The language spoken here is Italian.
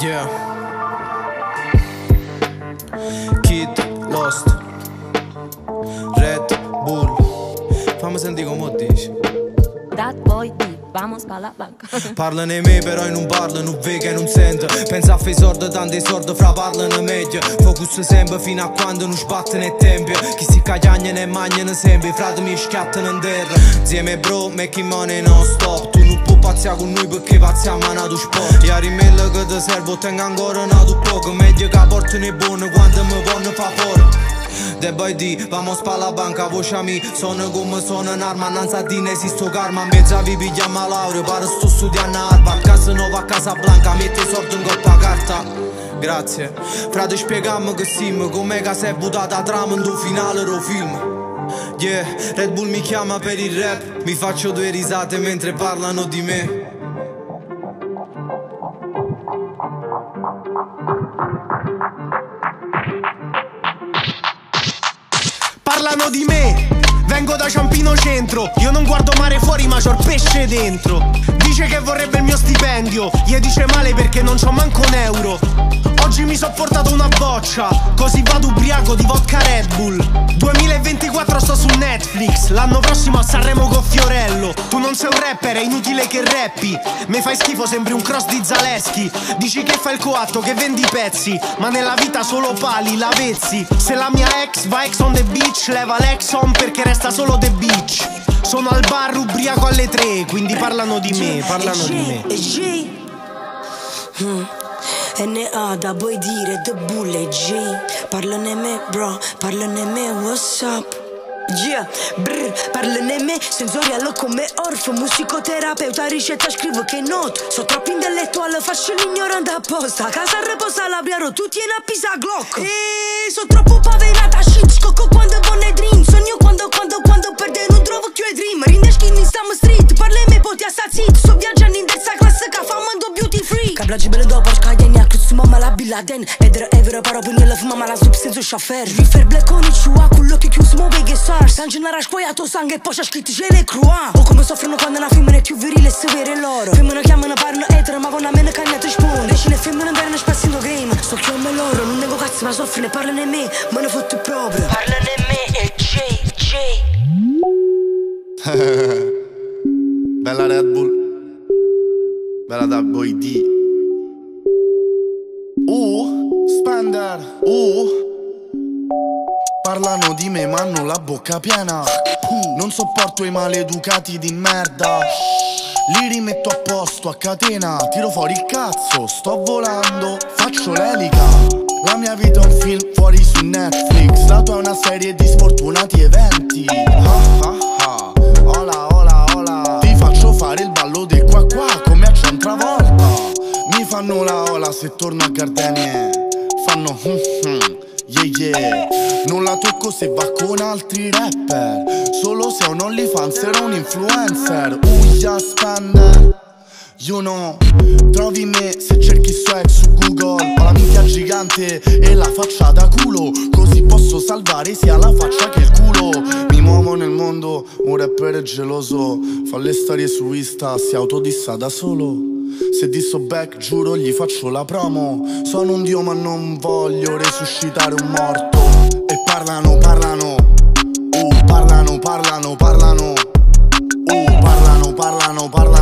Yeah. Kid Lost. Red Bull. Fammi sentire come dici. Dat boy D, vamos pa la banca. Parlano di me però non parlo, non vedo e non sento Pensa a fare sordi, tanti sordi fra parlano meglio Focus sempre fino a quando non sbattono il tempio Chi si cagliagnano e mangiano sempre, i frati mi schiattano in terra Insieme bro, making money non stop Tu non puoi pazziare con noi perché pazziamo a nato sport Ieri mille che ti servo, tengo ancora nato poco Meglio che portano i buoni quando mi vanno fa fuori The boy D, vamos pa la banca, voce mi. Sono come sono un'arma, non sa di ne esisto karma Mezza vi pigliamo a laurea, pare sto studiando a Harvard Casa nuova a Casa Blanca, metti sordi in coppa carta Grazie Frate spiegami che sim, com'è che sei buttata trama in finale del film Yeah, Red Bull mi chiama per il rap. Mi faccio due risate mentre parlano di me. Parlano di me, vengo da Ciampino Centro. Io non guardo mare fuori ma c'ho il pesce dentro. Dice che vorrebbe il mio stipendio. Gli dice male perché non c'ho manco un euro Oggi mi so portato una boccia Così vado ubriaco di vodka Red Bull. 2024 sto su Netflix L'anno prossimo a Sanremo con Fiorello. Tu non sei un rapper, è inutile che rappi. Me fai schifo, sembri un cross di Zaleschi. Dici che fai il coatto, che vendi pezzi Ma nella vita solo pali, lavezzi Se la mia ex va ex on the beach Leva l'ex on perché resta solo the beach. Sono al bar ubriaco alle tre Quindi parlano di me, parlano di me. E Hmm. NA da boy dire The Bull e G? Parlane me bro, parlane me what's up? Yeah, brr, parlane me Sensorial come orf Musicoterapeuta ricetta scrivo che not So troppo intellettuale faccio l'ignorante apposta. Casa riposa l'abriaro tu tieni a pisa Glock. E so troppo paverata shit Scocco quando buone dream. Sogno quando, quando, quando perde non trovo più i dream. Rinde skin in Summer Street Parle me poti a zit So viaggiando in terza classe Ca famando beauty free. Cablaggi belle dopo Laden Edere evere paro până la mama la sub senso șofer Rifer bleconi ciua cu l'occhio chiuso mo veghe sars. Sangenara scoiato sangue poscia scritti gene crua O come soffrono quando una femmina è più virile e severe loro. Femmina chiamano parano etere ma con una mena cagnata spone Decine femmine verano spaziando game. So chiome loro non nego cazzo ma soffre ne parlano in me. Me ne fotto proprio. Parlano in me e J J. Bella Red Bull. Bella da Boy D. Spender. Uh. Parlano di me ma hanno la bocca piena. Non sopporto i maleducati di merda. Li rimetto a posto a catena, tiro fuori il cazzo, sto volando, faccio l'elica. La mia vita è un film fuori su Netflix, la tua è una serie di sfortunati eventi. Ah ah ah, hola hola hola. Ti faccio fare il ballo di qua qua come a Centravolta. Mi fanno la ola se torno a Gardenie. Fanno hmm hmm, yeah yeah. Non la tocco se va con altri rapper. Solo se è un OnlyFans era un influencer. Uia spender. You know, trovi me se cerchi swag su Google Ho la minchia gigante e la faccia da culo Così posso salvare sia la faccia che il culo Mi muovo nel mondo, un rapper geloso Fa le storie su Insta, si autodissa da solo se disso back giuro gli faccio la promo. Sono un dio ma non voglio resuscitare un morto. E parlano, parlano. Uh, parlano, parlano, parlano. Uh, parlano, parlano, parlano.